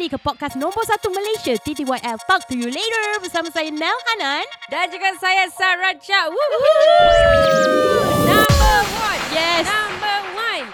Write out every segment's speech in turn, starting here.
Kembali ke podcast nombor 1 Malaysia TTYL Talk to you later bersama saya Nel Hanan. Dan juga saya Sarah Cha. Number one. Yes. Number one.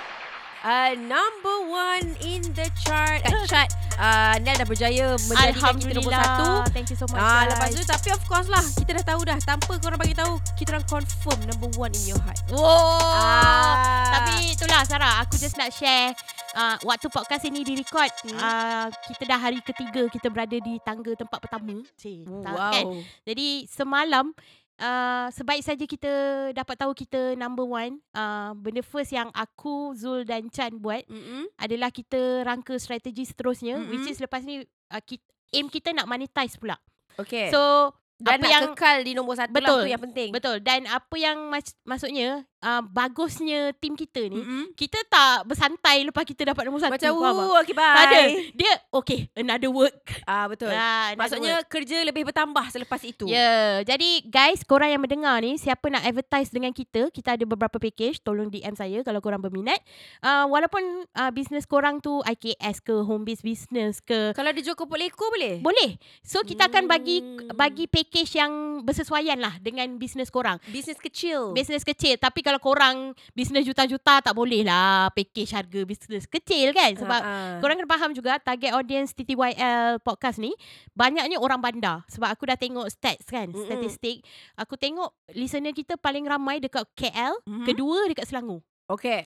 Uh, number one in the chart. Kat chart. Uh, Nel dah berjaya menjadikan kita nombor satu. Thank you so much. Ah, guys. lepas tu tapi of course lah kita dah tahu dah tanpa korang bagi tahu kita orang confirm number one in your heart. Wow. Ah. Tapi itulah Sarah, aku just nak share uh, waktu podcast ini direkod. Hmm. Uh, kita dah hari ketiga kita berada di tangga tempat pertama. Cik, Wow. Kan? Jadi semalam uh, sebaik saja kita dapat tahu kita number one. Uh, benda first yang aku, Zul dan Chan buat Mm-mm. adalah kita rangka strategi seterusnya Mm-mm. which is lepas ni uh, kita, aim kita nak monetize pula. Okay. So dan apa nak yang kekal di nombor satu Betul. lah tu yang penting. betul dan apa yang mas, maksudnya uh, bagusnya tim kita ni Mm-mm. kita tak bersantai lepas kita dapat nombor satu. Macam faham tak? uh, okay bye. Tak ada. Dia okay another work. Ah betul. Ah, another Maksudnya work. kerja lebih bertambah selepas itu. Ya, yeah. jadi guys, korang yang mendengar ni, siapa nak advertise dengan kita, kita ada beberapa package, tolong DM saya kalau korang berminat. Uh, walaupun uh, business korang tu IKS ke, home based business ke, Kalau dia jual kopok leko boleh? boleh. So kita akan bagi Hmm. bagi package yang bersesuaian lah dengan business korang. Bisnes kecil. Business kecil Tapi kalau korang Business juta-juta Tak boleh lah Package harga business kecil kan Sebab ah. Korang kena faham juga Target audience TTYL podcast ni Banyaknya orang bandar Sebab aku dah tengok stats kan Mm-mm. Statistik Aku tengok Listener kita paling ramai Dekat KL Mhm. Kedua dekat Selangor Okay.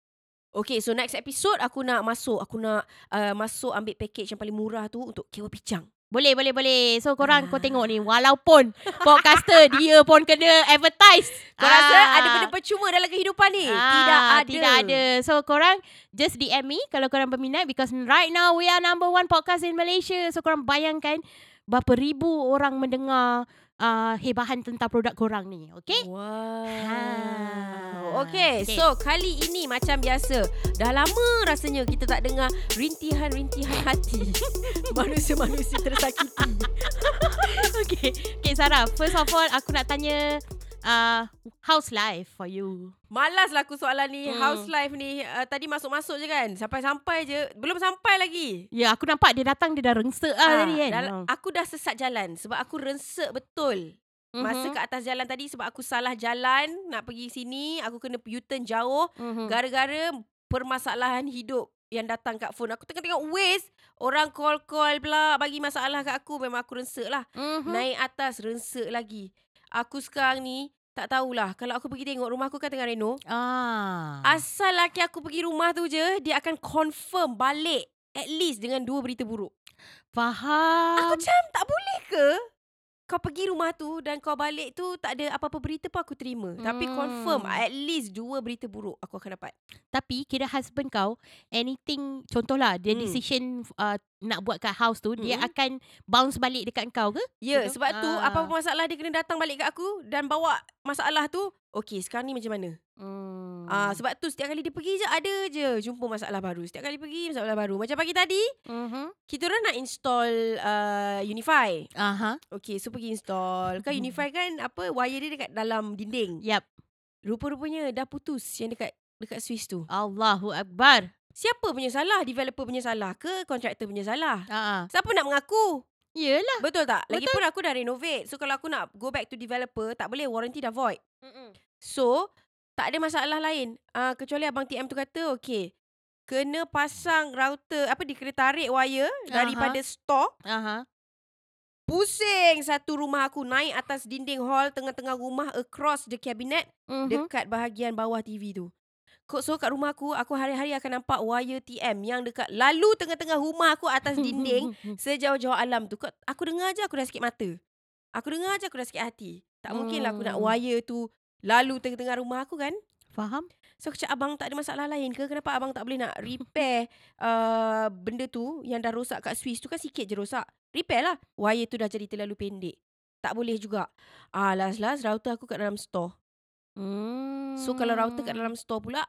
Okay, so next episode aku nak masuk. Aku nak uh, masuk ambil package yang paling murah tu untuk Kewa Picang. Boleh boleh boleh So korang Ah. kau tengok ni Walaupun Podcaster Dia pun kena advertise Kau rasa Ah. ada benda percuma dalam kehidupan ni? Ah, tidak ada. Tidak ada. So korang just DM me kalau korang berminat because right now we are number one podcast in Malaysia. So korang bayangkan berapa ribu orang mendengar uh, hebahan tentang produk korang ni. Okay? Wow. Ha. Okay, Okay. so kali ini macam biasa. Dah lama rasanya kita tak dengar rintihan-rintihan hati. Manusia-manusia tersakiti. okay. Okay Sarah, first of all aku nak tanya uh, how's life for you? Malas lah aku soalan ni. Hmm. House life ni. Uh, tadi masuk-masuk je kan. Sampai-sampai je. Belum sampai lagi. Ya, aku nampak dia datang dia dah rengsek ah, Ah, tadi kan. dal- Aku dah sesat jalan. Sebab aku rensek betul. Masa Mhm. kat atas jalan tadi sebab aku salah jalan nak pergi sini, aku kena U-turn jauh Mhm. gara-gara permasalahan hidup yang datang kat phone. Aku tengah tengok Waze, orang call-call pula bagi masalah kat aku. Memang aku rensek lah. Mhm. Naik atas rensek lagi. Aku sekarang ni tak tahulah. Kalau aku pergi tengok rumah aku kan tengah reno. Ah. Asal laki aku pergi rumah tu je, dia akan confirm balik at least dengan dua berita buruk. Faham. Aku macam tak boleh ke? Kau pergi rumah tu dan kau balik tu tak ada apa-apa berita pun aku terima. Hmm. Tapi Hmm. confirm at least dua berita buruk aku akan dapat. Tapi kira husband kau anything contohlah dia Hmm. decision uh, nak buat kat house tu dia Mm-mm. akan bounce balik dekat kau ke? Ya, Betul? sebab tu Ah. apa-apa masalah dia kena datang balik kat aku dan bawa masalah tu. Okey, sekarang ni macam mana? Hmm. Ah, sebab tu setiap kali dia pergi je ada je jumpa masalah baru. Setiap kali pergi masalah baru. Macam pagi tadi, Mhm. kita orang nak install uh, Unify. Aha. Okey, so pergi install. Kan Unify kan apa wire dia dekat dalam dinding. Yap. Rupa-rupanya dah putus yang dekat dekat Swiss tu. Allahu akbar. Siapa punya salah? Developer punya salah ke kontraktor punya salah? Ha. Siapa nak mengaku? Yelah. Betul tak? Lagipun aku dah renovate. So kalau aku nak go back to developer, tak boleh warranty dah void. So, tak ada masalah lain. Uh, kecuali abang TM tu kata, okay, kena pasang router, apa dia kena tarik wire daripada store. Aha. Pusing satu rumah aku naik atas dinding hall tengah-tengah rumah across the cabinet Mhm. dekat bahagian bawah TV tu. Kok so kat rumah aku, aku hari-hari akan nampak wire TM yang dekat lalu tengah-tengah rumah aku atas dinding sejauh-jauh alam tu. Kau, aku dengar je aku dah sakit mata. Aku dengar je aku dah sakit hati. Tak hmm. mungkin lah aku nak Hmm. wire tu lalu tengah-tengah rumah aku kan. Faham? So aku cakap abang tak ada masalah lain ke? Kenapa abang tak boleh nak repair uh, benda tu yang dah rosak kat Swiss tu kan sikit je rosak. Repair lah. Wire tu dah jadi terlalu pendek. Tak boleh juga. Ah, last-last router aku kat dalam store. Hmm. So kalau router kat dalam store pula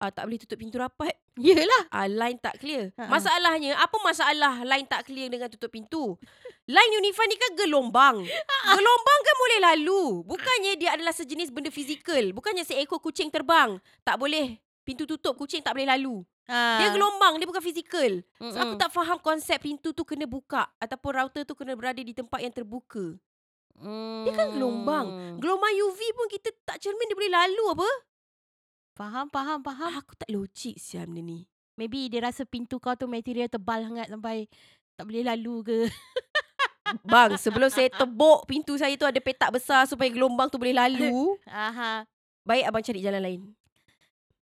uh, tak boleh tutup pintu rapat. Yelah. Uh, line tak clear. Ha-ha. Masalahnya, apa masalah line tak clear dengan tutup pintu? Line Unify ni kan gelombang. gelombang kan boleh lalu. Bukannya dia adalah sejenis benda fizikal. Bukannya seekor kucing terbang. Tak boleh. Pintu tutup, kucing tak boleh lalu. Ah. Dia gelombang, dia bukan fizikal. So aku tak faham konsep pintu tu kena buka ataupun router tu kena berada di tempat yang terbuka. Dia kan gelombang. Hmm. Gelombang UV pun kita tak cermin dia boleh lalu apa? Faham, faham, faham. Aku tak logik siam dia ni. Maybe dia rasa pintu kau tu material tebal sangat sampai tak boleh lalu ke. Bang, sebelum saya tebuk pintu saya tu ada petak besar supaya gelombang tu boleh lalu. Aha. Baik abang cari jalan lain.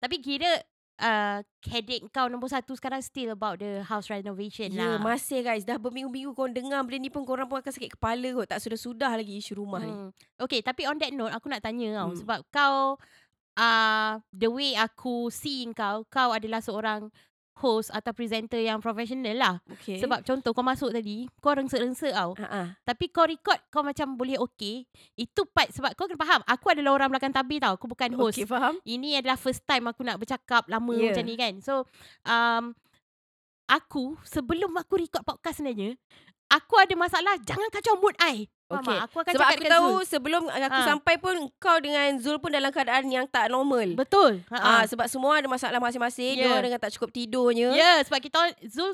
Tapi kira uh, headache kau nombor satu sekarang still about the house renovation Ya, lah. masih guys. Dah berminggu-minggu korang dengar benda ni pun korang pun akan sakit kepala kot. Tak sudah-sudah lagi isu rumah ni. Hmm. Okay, tapi on that note, aku nak tanya kau. Hmm. Sebab kau, uh, the way aku see kau, kau adalah seorang host atau presenter yang professional lah. Okay. Sebab contoh kau masuk tadi, kau rengsek-rengsek tau. Ha-ha. Tapi kau record, kau macam boleh okay. Itu part sebab kau kena faham. Aku adalah orang belakang tabir tau. Aku bukan host. Okay, faham? Ini adalah first time aku nak bercakap lama yeah. macam ni kan. So, um, aku sebelum aku record podcast sebenarnya, aku ada masalah jangan kacau mood I. Faham Okay. tak? Aku akan Sebab aku tahu Zul. sebelum aku Ha. sampai pun kau dengan Zul pun dalam keadaan yang tak normal. Betul. Ah, Ha. sebab semua ada masalah masing-masing. Yeah. Dia orang dengan tak cukup tidurnya. Ya, yeah, sebab kita Zul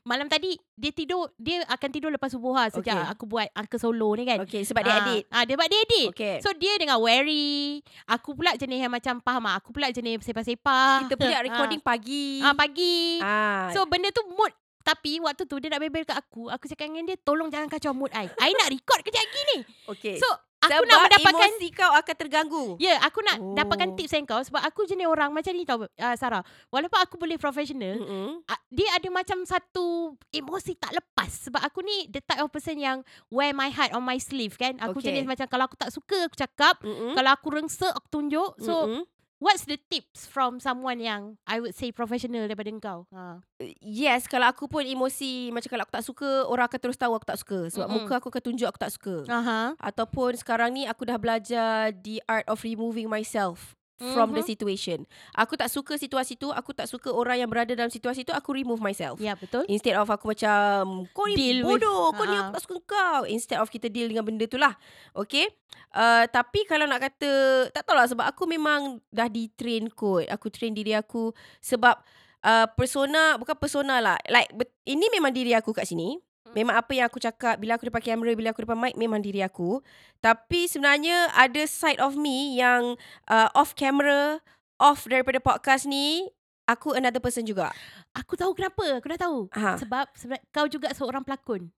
malam tadi dia tidur, dia akan tidur lepas subuh ha, sejak Okay. aku buat Uncle Solo ni kan. Okay, sebab dia Ah, edit. Ah, dia buat dia edit. Okay. So dia dengan Wary Aku pula jenis yang macam Faham? Aku pula jenis sepah-sepah Kita punya recording pagi. ah, Pagi Ah. So benda tu mood Tapi waktu tu dia nak bebel kat aku Aku cakap dengan dia Tolong jangan kacau mood I I nak record kejap lagi ni okay. So aku sebab nak mendapatkan emosi kau akan terganggu. Ya yeah, aku nak Oh. dapatkan tips dari kau Sebab aku jenis orang macam ni tau uh, Sarah Walaupun aku boleh professional Mm-mm. uh, Dia ada macam satu Emosi tak lepas Sebab aku ni The type of person yang Wear my heart on my sleeve kan Aku Okay. jenis macam Kalau aku tak suka aku cakap Mm-mm. Kalau aku rengsek aku tunjuk So Mm-mm. What's the tips From someone yang I would say professional daripada kau ha. Yes, kalau aku pun emosi macam kalau aku tak suka, orang akan terus tahu aku tak suka. Sebab Mm-mm. muka aku akan tunjuk aku tak suka. Aha. Ataupun sekarang ni aku dah belajar the art of removing myself from the Mhm. situation. Aku tak suka situasi tu, aku tak suka orang yang berada dalam situasi tu, aku remove myself. Ya betul Instead of aku macam Kau ni Deal with- bodoh Kau ni Ha-ha. aku tak suka kau Instead of kita deal dengan benda tu lah Okay uh, Tapi kalau nak kata Tak tahulah sebab aku memang Dah di train kot Aku train diri aku Sebab uh, Persona Bukan persona lah Like bet, Ini memang diri aku kat sini Memang apa yang aku cakap Bila aku depan kamera Bila aku depan mic Memang diri aku Tapi sebenarnya Ada side of me Yang uh, Off camera Off daripada podcast ni Aku another person juga Aku tahu kenapa Aku dah tahu ha. Sebab sebab kau juga seorang pelakon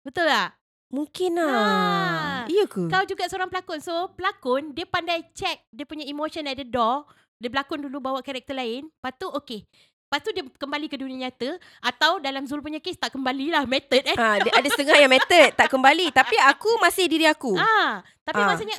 Betul tak? Mungkin lah. Ha. Iya ke? Kau juga seorang pelakon So pelakon Dia pandai check Dia punya emotion at the door Dia berlakon dulu Bawa karakter lain Lepas tu okay Lepas tu dia kembali ke dunia nyata Atau dalam Zul punya case Tak kembalilah Method eh ha, ada setengah yang method tak kembali tapi aku masih diri aku. Ah, Tapi Ah. maksudnya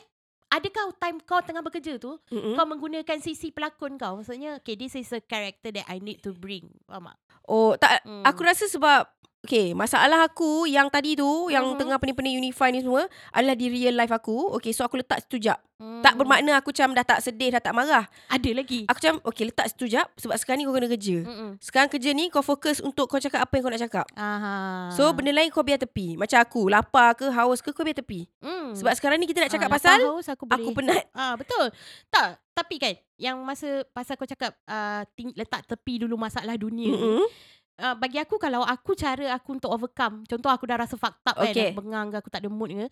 Adakah time kau tengah bekerja tu Mm-mm. Kau menggunakan sisi pelakon kau Maksudnya Okay this is a character That I need to bring Faham tak? Oh, tak Hmm. aku rasa sebab Okay, masalah aku yang tadi tu, yang Mhm. tengah pening-pening Unify ni semua adalah di real life aku. Okay, so aku letak situ jap. Hmm. Tak bermakna aku macam dah tak sedih, dah tak marah. Ada lagi Aku macam, okay, letak situ jap sebab sekarang ni kau kena kerja. Mm-mm. Sekarang kerja ni kau fokus untuk kau cakap apa yang kau nak cakap. Aha. So, benda lain kau biar tepi. Macam aku, lapar ke, haus ke, kau biar tepi. mm. Sebab sekarang ni kita nak cakap Ah, pasal haus, aku, boleh. aku penat. Ah betul. Tak, tapi kan yang masa pasal kau cakap uh, ting- letak tepi dulu masalah dunia. Mm-hmm. Mm-mm. Uh, bagi aku kalau aku cara aku untuk overcome, contoh aku dah rasa fucked up Okay. kan, bengang ke aku tak ada mood ke,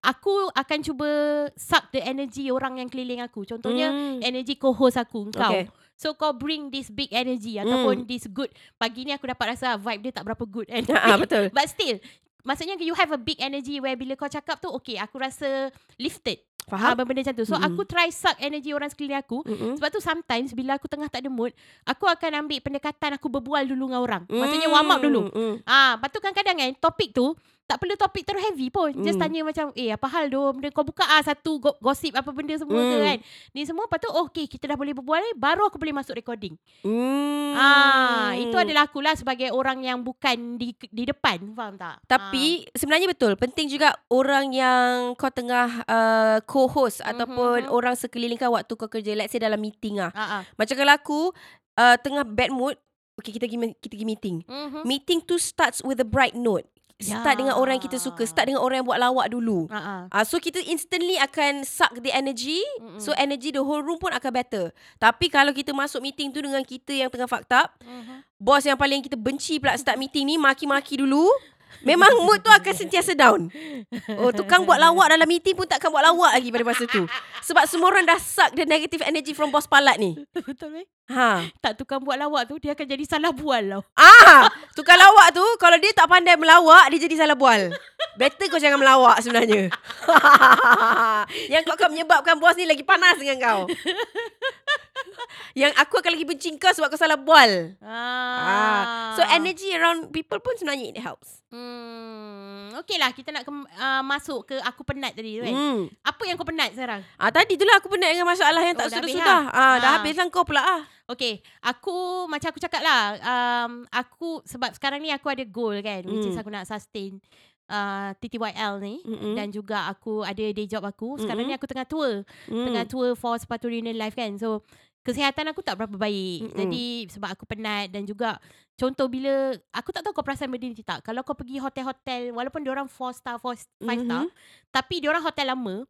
aku akan cuba suck the energy orang yang keliling aku. Contohnya Mm. energy co-host aku, kau. Okay. So kau bring this big energy ataupun this good. Pagi ni aku dapat rasa vibe dia tak berapa good kan. Ah, betul. But still, maksudnya you have a big energy where bila kau cakap tu, okay, aku rasa lifted. Faham? Ah, benda macam tu. So Mm-mm. aku try suck energy orang sekeliling aku. Mm-mm. Sebab tu sometimes bila aku tengah tak ada mood, aku akan ambil pendekatan aku berbual dulu dengan orang. Maksudnya Mm, warm up dulu. mm. Ah, lepas tu kadang-kadang kan topik tu tak perlu topik terlalu heavy pun. Just Mm. tanya macam, eh apa hal tu? Benda kau buka ah satu go- gosip apa benda semua Mm. kan. Ni semua lepas tu oh, okay kita dah boleh berbual ni baru aku boleh masuk recording. Hmm. Ah, itu adalah akulah sebagai orang yang bukan di di depan, faham tak? Tapi sebenarnya betul penting juga orang yang kau tengah uh, co-host Mhm, ataupun mhm. orang sekeliling kau waktu kau kerja let's say dalam meeting ah. ah, ah, ah. Macam kalau aku uh, tengah bad mood, okay kita pergi kita pergi meeting. Mhm. Meeting tu starts with a bright note. Start dengan orang yang kita suka. Start dengan orang yang buat lawak dulu. Ha Ah, so kita instantly akan suck the energy. Mm-mm. So energy the whole room pun akan better. Tapi kalau kita masuk meeting tu dengan kita yang tengah fucked up, bos yang paling kita benci pula start meeting ni maki-maki dulu. Memang mood tu akan sentiasa down. Oh, tukang buat lawak dalam meeting pun takkan buat lawak lagi pada masa tu. Sebab semua orang dah suck the negative energy from bos palat ni. Betul eh? Ha. Tak tukang buat lawak tu dia akan jadi salah bual tau. Ah, tukang lawak tu kalau dia tak pandai melawak dia jadi salah bual. Better kau jangan melawak sebenarnya. Yang kau akan menyebabkan bos ni lagi panas dengan kau. Yang aku akan lagi benci kau sebab kau salah bual. Ah. So energy around people pun sebenarnya it helps. Hmm, okay lah kita nak ke, uh, masuk ke aku penat tadi tu kan. Hmm. Apa yang kau penat sekarang? Ah tadi tu lah aku penat dengan masalah yang Oh, tak sudah-sudah. lah. Ah, dah Ah. habis lah kau pula ah. Okay, aku macam aku cakap lah, um, aku sebab sekarang ni aku ada goal kan, which is Hmm. aku nak sustain uh, TTYL ni. Mm-mm. Dan juga aku ada day job aku. Sekarang Mm-mm. ni aku tengah tour. Hmm. Tengah tour for Sepatu Reunion Live kan. So, kesihatan aku tak berapa baik. Mm-mm. Jadi, sebab aku penat dan juga contoh bila, aku tak tahu kau perasan benda ni tak. Kalau kau pergi hotel-hotel, walaupun diorang 4 star, 4, 5 star, Mhm. tapi diorang hotel lama,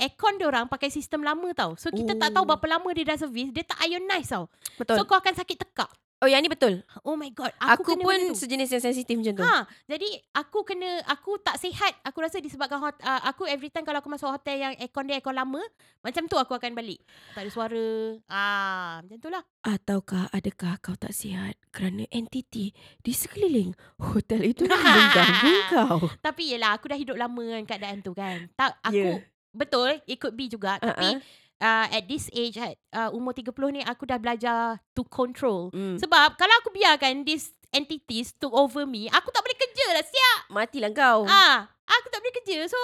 aircon diorang pakai sistem lama tau. So, kita tak tahu Oh. berapa lama dia dah servis. Dia tak ionize tau. Betul. So, kau akan sakit tekak. Oh yang ni betul. Oh my god. Aku, Aku, kena pun sejenis yang sensitif macam tu. Ha, jadi aku kena aku tak sihat. Aku rasa disebabkan hot, uh, aku every time kalau aku masuk hotel yang aircon dia aircon lama, macam tu aku akan balik. Tak ada suara. Ah, macam tu lah. Ataukah adakah kau tak sihat kerana entiti di sekeliling hotel itu mengganggu kau? Tapi yelah aku dah hidup lama kan keadaan tu kan. Tak aku Yeah. betul it could be juga uh-uh. tapi uh, at this age at uh, umur 30 ni aku dah belajar to control. Mm. Sebab kalau aku biarkan this entities took over me, aku tak boleh kerja lah siap. Matilah kau. Ah, aku tak boleh kerja. So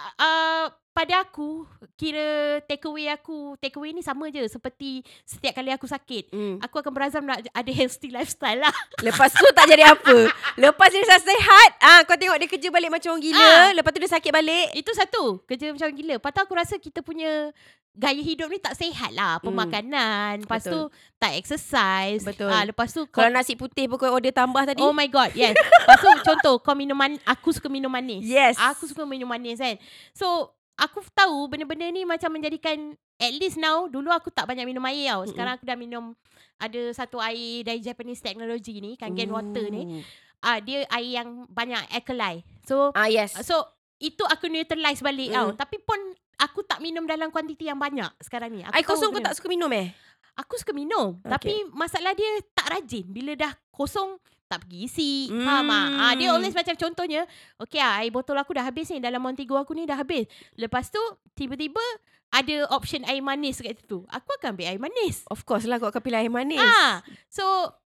uh, uh, pada aku kira take away aku take away ni sama je seperti setiap kali aku sakit. Mm. Aku akan berazam nak ada healthy lifestyle lah. Lepas tu tak jadi apa. Lepas dia dah sihat, ah kau tengok dia kerja balik macam orang gila. Ah. Lepas tu dia sakit balik. Itu satu. Kerja macam gila. Lepas tu aku rasa kita punya gaya hidup ni tak sihat lah. Hmm. Pemakanan. Lepas Betul. tu tak exercise. Betul. Ah, lepas tu kau, Kalau nasi putih pun kau order tambah tadi. Oh my god, yes. Lepas tu contoh kau minum man, aku suka minum manis. Yes. Aku suka minum manis kan. So aku tahu benda-benda ni macam menjadikan at least now dulu aku tak banyak minum air tau. Sekarang aku dah minum ada satu air dari Japanese technology ni, Kangen water ni. Ah dia air yang banyak alkali. So Ah yes. so itu aku neutralize balik Mm. tau. Tapi pun aku tak minum dalam kuantiti yang banyak sekarang ni. Aku Air kosong kau benda- tak suka minum eh? Aku suka minum. Okay. Tapi masalah dia tak rajin. Bila dah kosong tak pergi isi. Hmm. Faham tak? Ah, dia always macam contohnya. Okay lah air botol aku dah habis ni. Dalam Montego aku ni dah habis. Lepas tu tiba-tiba ada option air manis kat situ. Aku akan ambil air manis. Of course lah kau akan pilih air manis. Ah, So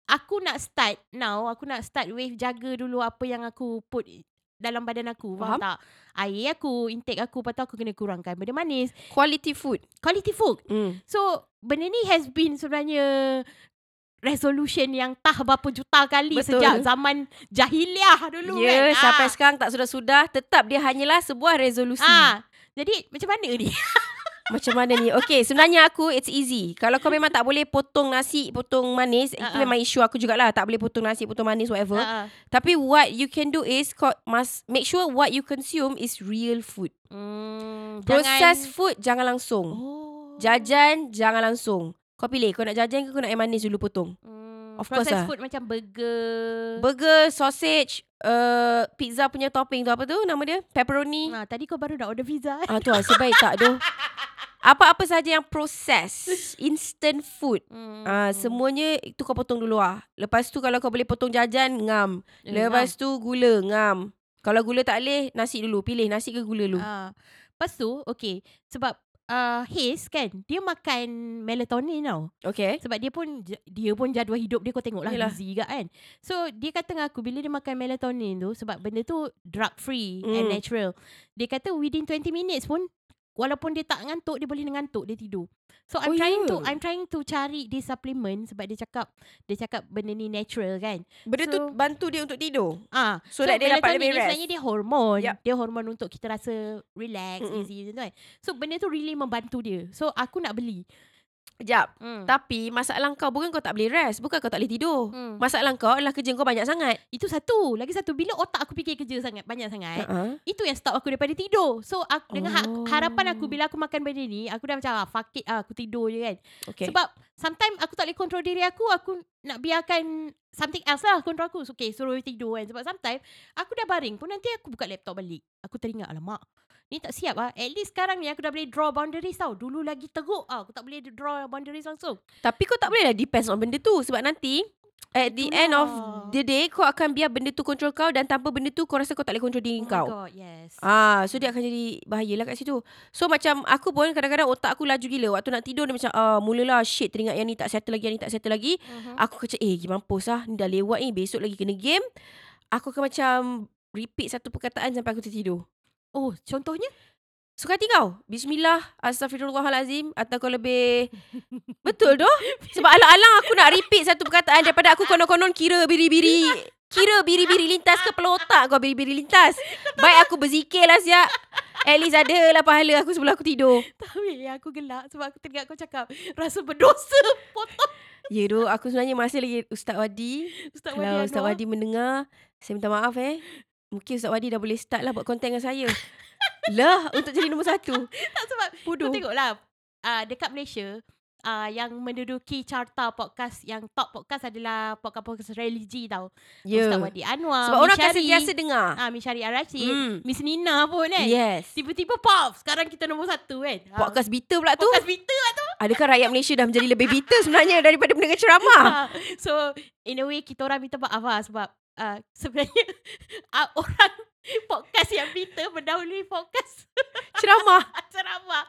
aku nak start now. Aku nak start with jaga dulu apa yang aku put dalam badan aku. Faham, Faham. tak? Air aku, intake aku. Lepas tu aku kena kurangkan benda manis. Quality food. Quality food. Mm. So benda ni has been sebenarnya resolution yang tah berapa juta kali Betul. sejak zaman jahiliah dulu Ya, kan. sampai sekarang tak sudah-sudah. Tetap dia hanyalah sebuah resolusi. ah. Jadi macam mana ni? Macam mana ni? Okay, sebenarnya aku it's easy. Kalau kau memang tak boleh potong nasi, potong manis, itu Ah, memang isu aku jugalah. Tak boleh potong nasi, potong manis, whatever. Ah. Tapi what you can do is kau must make sure what you consume is real food. Hmm, Processed jangan food jangan langsung. oh. Jajan jangan langsung. Kau pilih kau nak jajan ke kau nak air manis dulu potong. Hmm, Of course lah. food macam burger. Burger, sausage, uh, pizza punya topping tu apa tu nama dia? Pepperoni. Nah, tadi kau baru nak order pizza. Ah tu lah, sebaik tak tu. Apa-apa saja yang proses, instant food. Hmm. Ah semuanya itu kau potong dulu ah. Lepas tu kalau kau boleh potong jajan ngam. Eh, Lepas tu gula ngam. Kalau gula tak boleh, nasi dulu. Pilih nasi ke gula dulu. Ah. Lepas tu, okay. Sebab uh, Haze kan, dia makan melatonin tau. Okay. Sebab dia pun dia pun jadual hidup dia kau tengok lah Yelah. busy juga kan. So dia kata dengan aku bila dia makan melatonin tu sebab benda tu drug free mm. and natural. Dia kata within 20 minutes pun walaupun dia tak ngantuk dia boleh ngantuk dia tidur. So I'm Oh, trying to ya? I'm trying to cari this supplement sebab dia cakap dia cakap benda ni natural kan. Benda tu So- bantu dia untuk tidur. Ah, So that dia dapat lebih rest. Sebenarnya dia hormon. Yup. Dia hormon untuk kita rasa relax, Mm-mm. easy macam tu kan. So benda tu really membantu dia. So aku nak beli. Sekejap. Hmm. Tapi masalah kau bukan kau tak boleh rest. Bukan kau tak boleh tidur. Hmm. Masalah kau adalah kerja kau banyak sangat. Itu satu. Lagi satu. Bila otak aku fikir kerja sangat, banyak sangat. Uh-huh. Itu yang stop aku daripada tidur. So aku, dengan ha- Oh. harapan aku bila aku makan benda ni, aku dah macam ah, fuck it ah, aku tidur je kan. Okay. Sebab sometimes aku tak boleh control diri aku, aku nak biarkan something else lah control aku. So, okay, suruh tidur kan. Sebab sometimes aku dah baring pun nanti aku buka laptop balik. Aku teringat alamak. Ni tak siap ah. At least sekarang ni aku dah boleh draw boundaries tau. Dulu lagi teruk ah. Aku tak boleh draw boundaries langsung. Tapi kau tak boleh lah depends on benda tu. Sebab nanti at the Itulah. end of the day kau akan biar benda tu control kau dan tanpa benda tu kau rasa kau tak boleh control diri Oh kau. my god, yes. Ah, so dia akan jadi bahayalah kat situ. So macam aku pun kadang-kadang otak aku laju gila. Waktu nak tidur dia macam ah mulalah shit teringat yang ni tak settle lagi, yang ni tak settle lagi. Uh-huh. Aku kecek eh gimana mampus lah. Ni dah lewat ni. Besok lagi kena game. Aku akan macam repeat satu perkataan sampai aku tertidur. Oh, contohnya? Suka hati kau. Bismillah, astagfirullahalazim atau kau lebih Betul doh. Sebab alang-alang aku nak repeat satu perkataan daripada aku konon-konon kira biri-biri kira biri-biri lintas ke kepala otak kau biri-biri lintas. Baik aku berzikir lah siap. At least ada lah pahala aku sebelum aku tidur. Tahu ya aku gelak sebab aku teringat kau cakap rasa berdosa potong Ya doh, aku sebenarnya masih lagi Ustaz Wadi. Ustaz Kalau Wadi Ustaz. Wadi mendengar, saya minta maaf eh. Mungkin Ustaz Wadi dah boleh start lah buat konten dengan saya. lah, untuk jadi nombor satu. Tak sebab Bodoh. kau tengoklah uh, dekat Malaysia uh, yang menduduki carta podcast yang top podcast adalah podcast-podcast religi tau. Ya. Ustaz Wadi Anwar. Sebab orang Mishari, sentiasa dengar. Ah, Mishari Arashid, Hmm. Miss Nina pun kan. Yes. Tiba-tiba pop. Sekarang kita nombor satu kan. Ah, Podcast bitter pula tu. Podcast Vita lah tu. Adakah rakyat Malaysia dah menjadi lebih bitter sebenarnya daripada mendengar ceramah? Ah, so in a way kita orang minta maaf lah sebab uh, sebenarnya uh, orang podcast yang Vita mendahului podcast Ceramah. ceramah.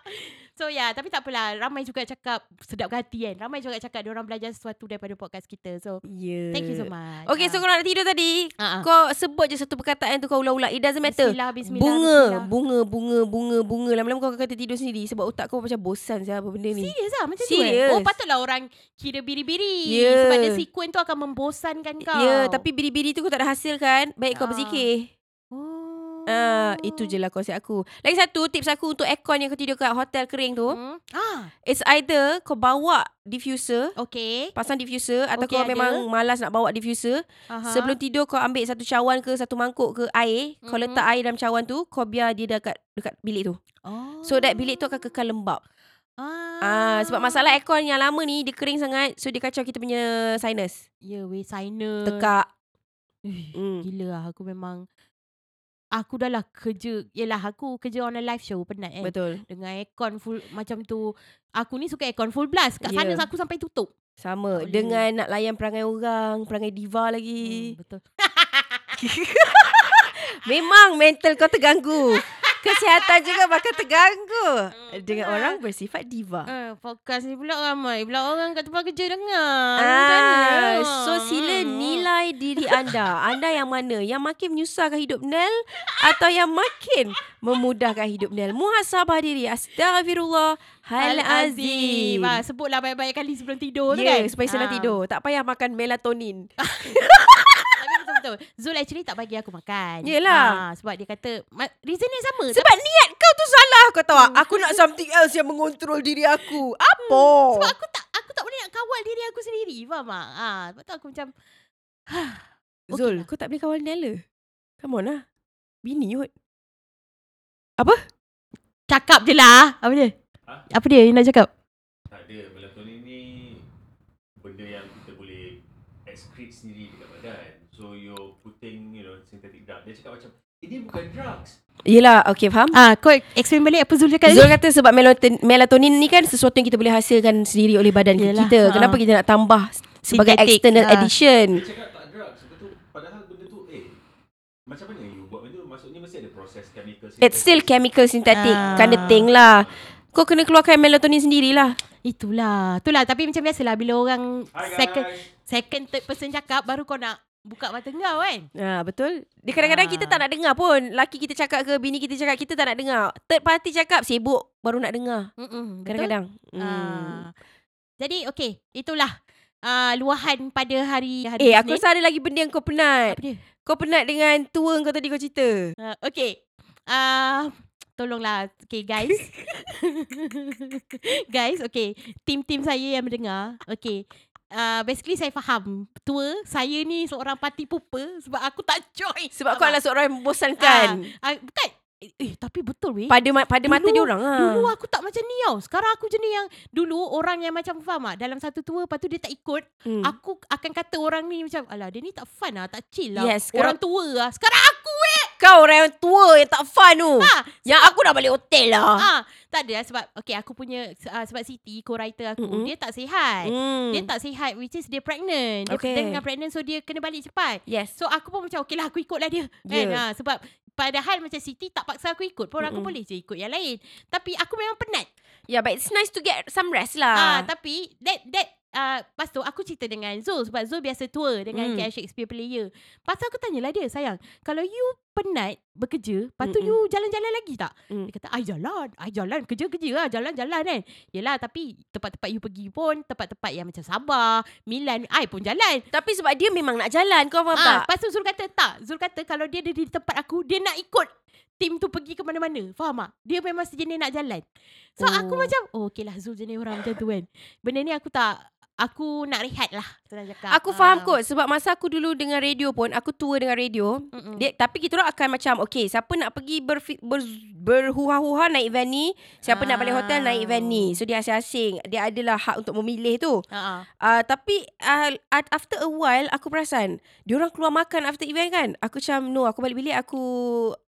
So ya, yeah, tapi tak apalah. Ramai juga cakap sedap hati kan. Ramai juga cakap orang belajar sesuatu daripada podcast kita. So Yeah. thank you so much. Okay, so kau nak tidur tadi, uh, uh. kau sebut je satu perkataan tu kau ulang-ulang. It doesn't matter. Bismillah, bismillah, Bunga, bismillah. bunga, bunga, bunga, bunga. Lama-lama kau akan kata tidur sendiri sebab otak kau macam bosan saya apa benda ni. Serius lah macam tu Serious. eh? Oh patutlah orang kira biri-biri Ya. Sebab dia sekuen tu akan membosankan kau Ya, tapi biri-biri tu kau tak ada hasil kan? Baik kau Ah. oh. Ah, itu je lah konsep aku. Lagi satu tips aku untuk aircon yang kau tidur kat hotel kering tu. hmm? Ah, It's either kau bawa diffuser, okay pasang diffuser atau Okay, kau ada. memang malas nak bawa diffuser. Aha. Sebelum tidur kau ambil satu cawan ke satu mangkuk ke air. Kau Mhm. letak air dalam cawan tu, kau biar dia dekat dekat bilik tu. oh. So that bilik tu akan kekal lembab. Ah, Ah, sebab masalah aircon yang lama ni dia kering sangat, so dia kacau kita punya sinus. Ya weh sinus Tekak. Ih, Hmm. Gila lah aku memang Aku dah lah kerja Yelah aku kerja on a live show Penat kan Betul. Dengan aircon full Macam tu Aku ni suka aircon full blast Kat Ya. sana aku sampai tutup Sama boleh. dengan nak layan perangai orang, perangai diva lagi. hmm, Betul Memang mental kau terganggu. Kesihatan juga bakal terganggu Hmm, dengan orang bersifat diva. uh, Podcast ni pula ramai Pula orang kat tempat kerja dengar Ah, mana? so sila Hmm. nilai diri anda. Anda yang mana? Yang makin menyusahkan hidup Nel atau yang makin memudahkan hidup Nel? Muhasabah diri. Astagfirullahalazim. Ah, sebutlah banyak-banyak kali sebelum tidur tu Ya, kan supaya senang Ah, tidur. Tak payah makan melatonin. Betul-betul Zul actually tak bagi aku makan Yelah. ah, Sebab dia kata Reason yang sama Sebab niat kau tu salah kau tahu tak? Aku nak something else yang mengontrol diri aku. Apa? Sebab aku tak aku tak boleh nak kawal diri aku sendiri Faham tak? Ah, sebab tu aku macam Zul, lah. kau tak boleh kawal Nella. Come on lah. Bini kot. Cakap je lah Apa dia? Ha? Apa dia yang nak cakap? Tak ada. Melatonin ni benda yang kita boleh excrete sendiri dekat badan. So putting, you know, synthetic drug. Dia cakap macam, ini bukan drugs. Yelah, okay faham. Ah, kau explain balik apa Zul cakap Zul kata sebab melatonin, melatonin ni kan sesuatu yang kita boleh hasilkan sendiri oleh badan Yelah, kita. ha. Kenapa kita nak tambah sebagai Synthetic, external ha. addition? Dia cakap tak drugs. Tu, padahal benda tu, eh, macam mana you buat benda tu? Maksudnya mesti ada proses chemical. It's still chemical synthetic Ah. kind of thing lah. Kau kena keluarkan melatonin sendirilah. Itulah Itulah Tapi macam biasalah Bila orang Hi guys. Second Second third person cakap Baru kau nak Buka mata kau kan Ha, betul. Dia kadang-kadang Ah. kita tak nak dengar pun. Laki kita cakap ke bini kita cakap kita tak nak dengar. Third party cakap sibuk baru nak dengar. Mm-mm, Betul Kadang-kadang. Hmm. Ah. Jadi okay Itulah uh, Luahan pada hari, hari Eh, aku rasa ada lagi benda yang kau penat. Apa dia? Kau penat dengan tua kau tadi kau cerita. Uh, okay uh, tolonglah okay guys. guys, okay. Tim-tim saya yang mendengar. Okay. Uh, basically saya faham. Tua saya ni seorang party pooper sebab aku tak join Sebab kau adalah seorang membosankan. ah, ah, bukan. Eh, eh tapi betul weh. Pada ma- pada mata Dulu- dia orang ah. Dulu aku tak macam ni tau. Sekarang aku jenis yang Dulu orang yang macam Faham tak? Dalam satu tua Lepas tu dia tak ikut. Hmm. Aku akan kata orang ni macam Alah dia ni tak fun lah Tak chill lah. Yes, Orang tua lah. Sekarang aku Kau orang yang tua yang tak fun tu. ha, Yang aku dah balik hotel lah. ha, Tak ada lah sebab Okay aku punya uh, Sebab Siti Co-writer aku Mm-mm. Dia tak sihat Hmm. Dia tak sihat Which is dia pregnant Dia Okay. dengan pregnant So dia kena balik cepat Yes. So aku pun macam Okay lah aku ikutlah dia Yeah. kan? ha, Sebab Padahal macam Siti tak paksa aku ikut pun Aku Mm-mm. boleh je ikut yang lain Tapi aku memang penat Yeah, but it's nice to get some rest Ah, lah. tapi that that uh, lepas tu aku cerita dengan Zul sebab Zul biasa tour dengan mm. Shakespeare player. Lepas tu aku tanyalah dia, sayang, kalau you penat bekerja, lepas tu Mm-mm. you jalan-jalan lagi tak? Mm. Dia kata, "Ai jalan, ai jalan kerja-kerja lah, jalan-jalan kan." Yelah, tapi tempat-tempat you pergi pun tempat-tempat yang macam Sabah, Milan, ai pun jalan. Tapi sebab dia memang nak jalan. Kau faham Ah, tak? lepas tu Zul kata, "Tak, Zul kata kalau dia ada di tempat aku, dia nak ikut tim tu pergi ke mana-mana. Faham tak? Dia memang sejenis nak jalan. So oh. aku macam, oh okay lah Zul jenis orang macam tu kan. Benda ni aku tak, aku nak rehat lah. Cakap. Aku faham Ah. kot sebab masa aku dulu dengan radio pun aku tua dengan radio. Mm-mm. Dia, tapi kita orang akan macam okay siapa nak pergi ber, ber, berhuha-huha naik van ni, siapa nak balik hotel naik van ni. So dia asing-asing. Dia adalah hak untuk memilih tu. Uh, tapi uh, after a while aku perasan dia orang keluar makan after event kan. Aku macam no aku balik bilik aku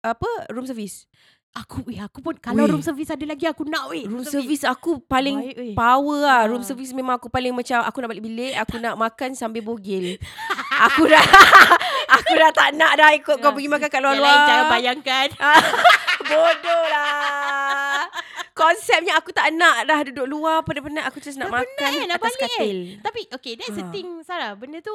apa room service. Aku weh, aku pun kalau Weh. room service ada lagi aku nak weh. Room service aku paling Baik, weh. power lah. Room Ah. service memang aku paling macam aku nak balik bilik, aku nak makan sambil bogel. aku dah aku dah tak nak dah ikut kau Ya. pergi makan kat Yang lain luar-luar. jangan bayangkan. Bodoh lah. Konsepnya aku tak nak dah duduk luar penat-penat aku just nak Dah makan penat kan, nak atas balik kan? katil. Tapi okay, that's the Ah. thing Sarah. Benda tu,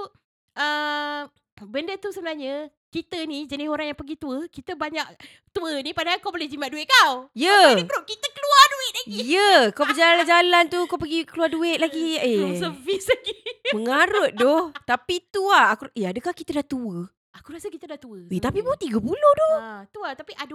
uh, benda tu sebenarnya, kita ni jenis orang yang pergi tour, kita banyak tour ni padahal kau boleh jimat duit kau. Ya. Ada group, kita keluar duit lagi. Ya, kau berjalan-jalan tu kau pergi keluar duit lagi. Room Eh, service lagi. mengarut doh. Tapi tu lah aku ya adakah kita dah tua? Aku rasa kita dah tua. Weh, tapi pun 30 doh. Ha, tua tapi ada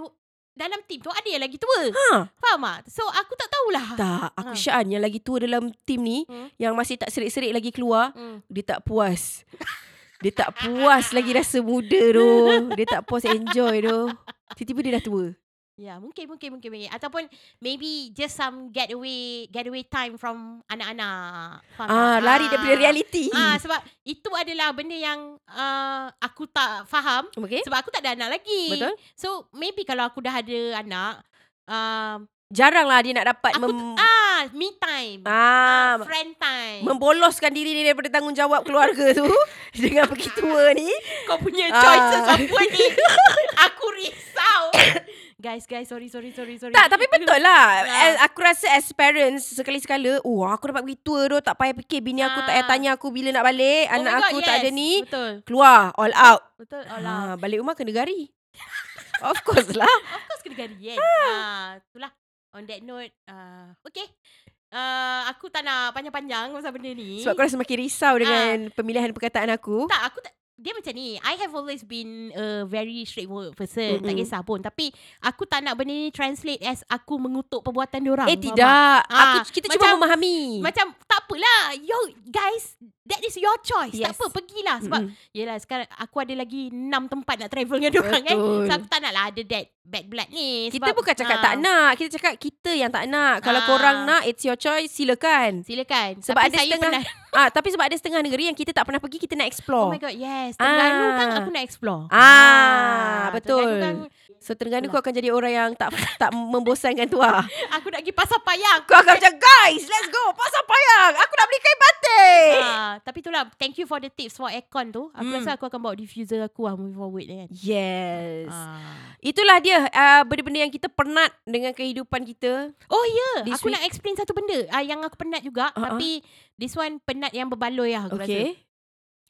dalam tim tu ada yang lagi tua. Ha. Faham tak? So aku tak tahulah. Tak, aku Ha. Syaan yang lagi tua dalam tim ni Hmm. yang masih tak serik-serik lagi keluar, Hmm. dia tak puas. Dia tak puas lagi rasa muda doh. Dia tak puas enjoy doh. Tiba-tiba dia dah tua. Ya, mungkin mungkin mungkin mungkin ataupun maybe just some getaway getaway time from anak-anak. Faham Ah, tak? lari daripada reality. Ah, sebab itu adalah benda yang uh, aku tak faham Okay. sebab aku tak ada anak lagi. Betul. So maybe kalau aku dah ada anak um, Jarang lah dia nak dapat aku mem- ah me time. ah, friend time. memboloskan diri dia daripada tanggungjawab keluarga tu dengan pergi tua ni. Kau punya Ah. choices apa ni? aku risau. guys, guys, sorry, sorry, sorry, sorry. Tak, tapi betul lah. Ah. As, aku rasa as parents, sekali-sekala, oh aku dapat pergi tour tu, tak payah fikir bini aku tak payah Ah. tanya aku bila nak balik, Oh anak God, aku tak ada yes. ni, Betul. keluar, all out. Betul. Oh, Ah, lah. balik rumah kena gari. of course lah. Of course kena gari yes. Ah, itulah. On that note, uh, okay. Uh, aku tak nak panjang-panjang pasal benda ni. Sebab kau dah semakin risau dengan pemilihan perkataan aku. tak, aku tak dia macam ni. I have always been a very straightforward person. Mm-mm. Tak kisah pun. Tapi aku tak nak benda ni translate as aku mengutuk perbuatan diorang. Eh tidak. Ah, Aku kita macam- cuma memahami. Macam tak apalah. Yo guys, that is your choice. Yes. Tak apa, pergilah. Sebab Mm-mm. yelah sekarang aku ada lagi 6 tempat nak travel dengan diorang kan. So aku tak nak lah ada that bad blood ni. Kita sebab, bukan cakap ah, tak nak. Kita cakap kita yang tak nak. Kalau Ah. korang nak, it's your choice. Silakan. Silakan. Sebab Tapi ada saya setengah pernah ah, tapi sebab ada setengah negeri yang kita tak pernah pergi, kita nak Oh explore. my god, yes. Terengganu Ah. kan aku nak explore. Ah, betul. Terengganu kan So Terengganu kau akan jadi orang yang tak tak membosankan tu ah. aku nak pergi pasar payang. Kau akan macam guys, let's go pasar payang. Aku nak beli kain batik. Ah, tapi itulah thank you for the tips for aircon tu. Aku Hmm. rasa aku akan bawa diffuser aku lah moving forward kan. Yes. Ah. Itulah dia uh, benda-benda yang kita penat dengan kehidupan kita. Oh ya, yeah. This aku week- nak explain satu benda ah, yang aku penat juga Ah, ah. tapi this one penat yang berbaloi lah aku rasa. Okay.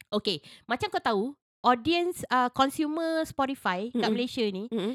Okay, macam kau tahu audience uh, consumer Spotify kat Mm-mm. Malaysia ni Mm-mm.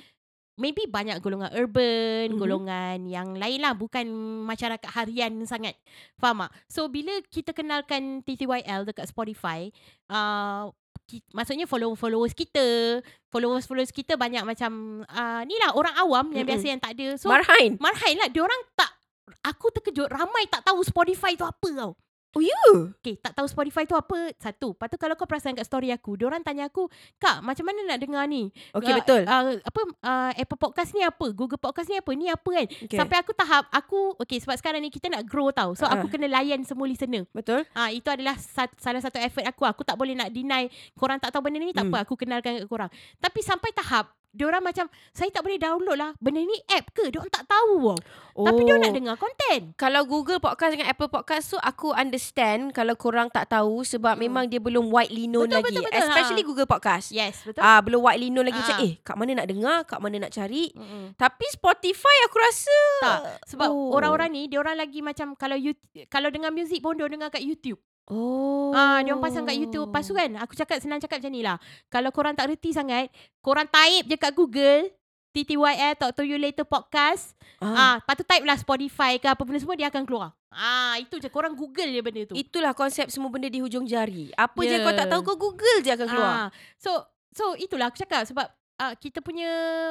maybe banyak golongan urban, Mhm. golongan yang lain lah bukan masyarakat harian sangat. Faham tak? So bila kita kenalkan TTYL dekat Spotify, uh, ki, maksudnya follower-followers kita, followers-followers kita banyak macam uh, ni lah orang awam yang biasa yang tak ada. So Marhain. marhain lah dia orang tak aku terkejut ramai tak tahu Spotify tu apa tau. Oh ya. Okay, tak tahu Spotify tu apa. Satu. Lepas tu kalau kau perasan kat story aku, dia orang tanya aku, "Kak, macam mana nak dengar ni?" Okey Ah, betul. Uh, apa uh, Apple Podcast ni apa? Google Podcast ni apa? Ni apa kan? Okay. Sampai aku tahap aku okay sebab sekarang ni kita nak grow tau. So Ah. aku kena layan semua listener. Betul. Ah itu adalah sat, salah satu effort aku. Aku tak boleh nak deny korang tak tahu benda ni tak Hmm. apa aku kenalkan kat korang. Tapi sampai tahap Diorang macam Saya tak boleh download lah Benda ni app ke Diorang tak tahu oh. Tapi dia nak dengar konten Kalau Google Podcast dengan Apple Podcast tu aku understand kalau korang tak tahu sebab Hmm. memang dia belum widely known Betul, lagi. betul, betul. Especially Ha. Google Podcast. Yes betul Ah belum widely known lagi macam Ah. eh kat mana nak dengar, kat mana nak cari. Mm-mm. Tapi Spotify aku rasa Tak Sebab Oh. orang-orang ni Diorang lagi macam Kalau you, kalau dengar muzik pun Diorang dengar kat YouTube Oh. Ah, dia orang pasang kat YouTube. Lepas tu kan, aku cakap senang cakap macam ni lah. Kalau korang tak reti sangat, korang type je kat Google, TTYL Talk to you later podcast. Ah, Ah. lepas tu type lah Spotify ke apa benda semua dia akan keluar. Ah, itu je korang Google je benda tu. Itulah konsep semua benda di hujung jari. Apa je Ya. kau tak tahu kau Google je akan keluar. Ah, so so itulah aku cakap sebab uh, kita punya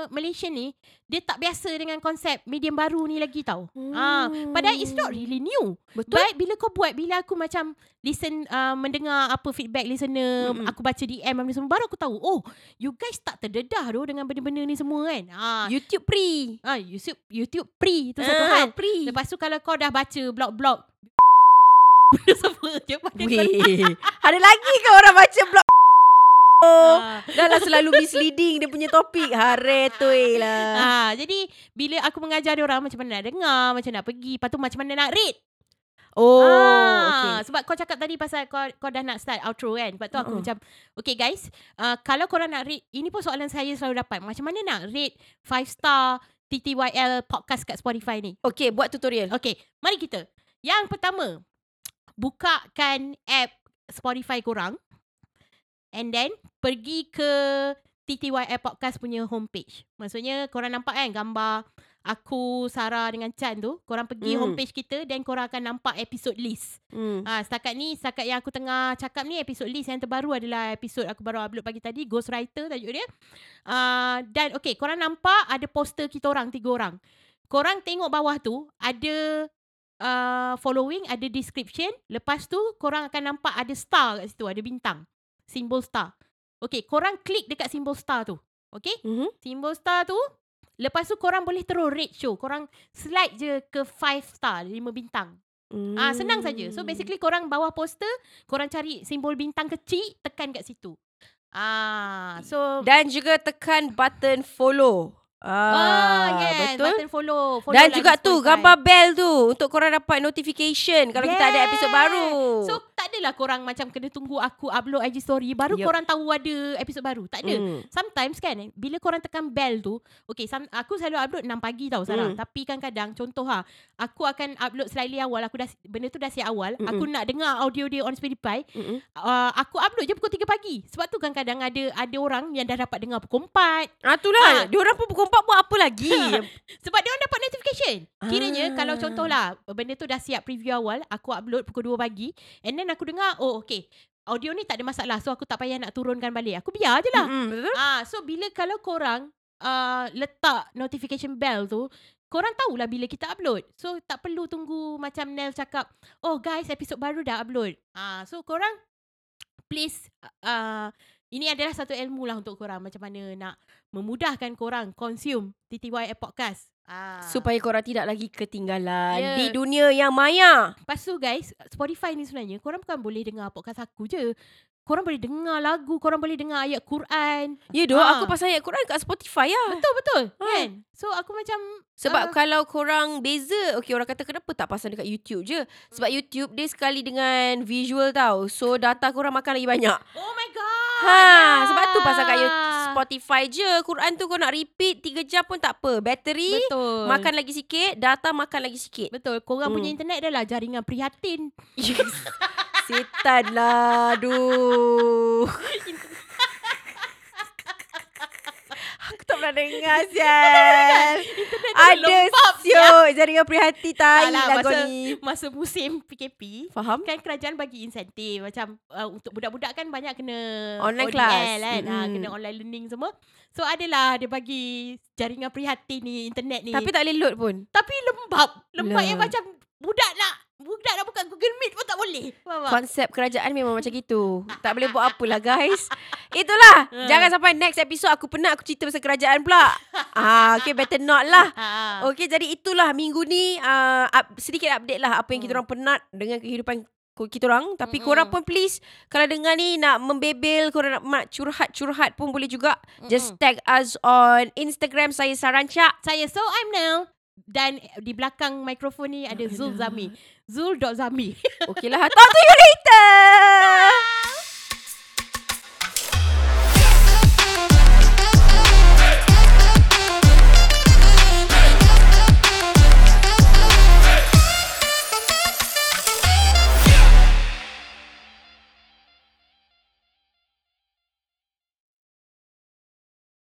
Malaysia ni dia tak biasa dengan konsep medium baru ni lagi tau. Ah, padahal it's not really new. Betul. But bila kau buat bila aku macam listen uh, mendengar apa feedback listener, Mm-mm. aku baca DM apa semua baru aku tahu oh you guys tak terdedah doh dengan benda-benda ni semua kan. Ah, YouTube free. ah YouTube YouTube free tu satu Ah, hal. free. Lepas tu kalau kau dah baca blog-blog benda semua je ada lagi ke orang baca blog? Ah. Dah lah selalu misleading dia punya topik. Hare tu lah. Ah, jadi bila aku mengajar dia orang macam mana nak dengar, macam nak pergi, lepas tu macam mana nak read. Oh, ah, okay. Sebab kau cakap tadi pasal kau kau dah nak start outro kan. Lepas tu aku Uh-uh. macam, okay guys, uh, kalau korang nak rate, ini pun soalan saya selalu dapat. Macam mana nak rate 5 star TTYL podcast kat Spotify ni? Okay, buat tutorial. Okay, mari kita. Yang pertama, bukakan app Spotify korang. And then, pergi ke TTYL Podcast punya homepage. Maksudnya, korang nampak kan gambar aku, Sarah dengan Chan tu. Korang pergi Hmm. homepage kita dan korang akan nampak episode list. Hmm. Ah, setakat ni, setakat yang aku tengah cakap ni, episode list yang terbaru adalah episod aku baru upload pagi tadi, Ghostwriter tajuk dia. Ah, dan okay, korang nampak ada poster kita orang, tiga orang. Korang tengok bawah tu, ada uh, following, ada description. Lepas tu, korang akan nampak ada star kat situ, ada bintang. Simbol star. Okay, korang klik dekat simbol star tu. Okay? Mhm. Simbol star tu. Lepas tu korang boleh terus rate show. Korang slide je ke 5 star, 5 bintang. Ah senang saja. So Hmm. basically korang bawah poster, korang cari simbol bintang kecil, tekan kat situ. Ah, so Dan juga tekan button follow. Ah, yes, betul. button follow. follow Dan juga tu Spotify. gambar bell tu untuk korang dapat notification kalau kita ada episod Yes. baru. So adalah korang macam kena tunggu aku upload IG story baru Yup. korang tahu ada episod baru. Tak ada. Hmm. Sometimes kan bila korang tekan bell tu, okay, some, aku selalu upload 6 pagi tau Sarah. Hmm. Tapi kadang-kadang contoh ha, aku akan upload slightly awal, aku dah benda tu dah siap awal, Mm-mm. aku nak dengar audio dia on Spotify, Mm-mm. uh, aku upload je pukul 3 pagi. Sebab tu kan kadang ada ada orang yang dah dapat dengar pukul 4. Ah itulah. Ah. Dia orang pun pukul 4 buat apa lagi? Sebab dia orang dapat notification. Kiranya Ah. kalau contohlah benda tu dah siap preview awal, aku upload pukul 2 pagi and then aku dengar, oh okay, audio ni tak ada masalah. So aku tak payah nak turunkan balik. Aku biar je lah. Betul? Ah, so bila kalau korang uh, letak notification bell tu, korang tahulah bila kita upload. So tak perlu tunggu macam Nel cakap, "Oh guys, episod baru dah upload." Ah, so korang please uh, ini adalah satu ilmu lah untuk korang macam mana nak memudahkan korang consume TTY podcast. Ah. Supaya korang tidak lagi ketinggalan Ya. di dunia yang maya. Lepas tu guys, Spotify ni sebenarnya korang bukan boleh dengar podcast aku je. Korang boleh dengar lagu, korang boleh dengar ayat Quran. Ya doh, Ah. aku pasal ayat Quran kat Spotify lah. Betul betul Ah. kan? So aku macam Sebab ah, kalau korang beza, okay orang kata kenapa tak pasang dekat YouTube je? Sebab YouTube dia sekali dengan visual tau. So data korang makan lagi banyak. Oh my god. Ha, ya. sebab tu pasal kat YouTube, Spotify je. Quran tu kau nak repeat 3 jam pun tak apa. Bateri Betul. makan lagi sikit, data makan lagi sikit. Betul. Korang Hmm. punya internet adalah jaringan prihatin. Yes. Setan lah. Aduh. Aku tak pernah dengar sial. Ada siok jaringan prihatin tai Tak lah, lah masa- ni. Masa musim PKP Faham? kan kerajaan bagi insentif macam uh, untuk budak-budak kan banyak kena Online ODL class. kan mm kena online learning semua so adalah dia bagi jaringan prihatin ni internet ni Tapi tak boleh load pun. tapi lembab lembab Lah. yang macam budak nak budak nak buka Google Meet pun tak boleh faham tak? Konsep kerajaan memang macam gitu. Tak boleh buat apalah guys. Itulah. Hmm. Jangan sampai next episode aku penat aku cerita pasal kerajaan pula. ah, okay better not lah. ha. Okay, jadi itulah minggu ni uh, up, sedikit update lah apa yang kita Hmm. orang penat dengan kehidupan kita orang. Tapi Mm-mm. korang pun please kalau dengar ni nak membebel, korang nak, nak curhat-curhat pun boleh juga. Just tag us on Instagram saya Saranca. saya so I'm Nel dan di belakang mikrofon ni ada Zul Zami Zul.zami Okay lah. Talk to you later.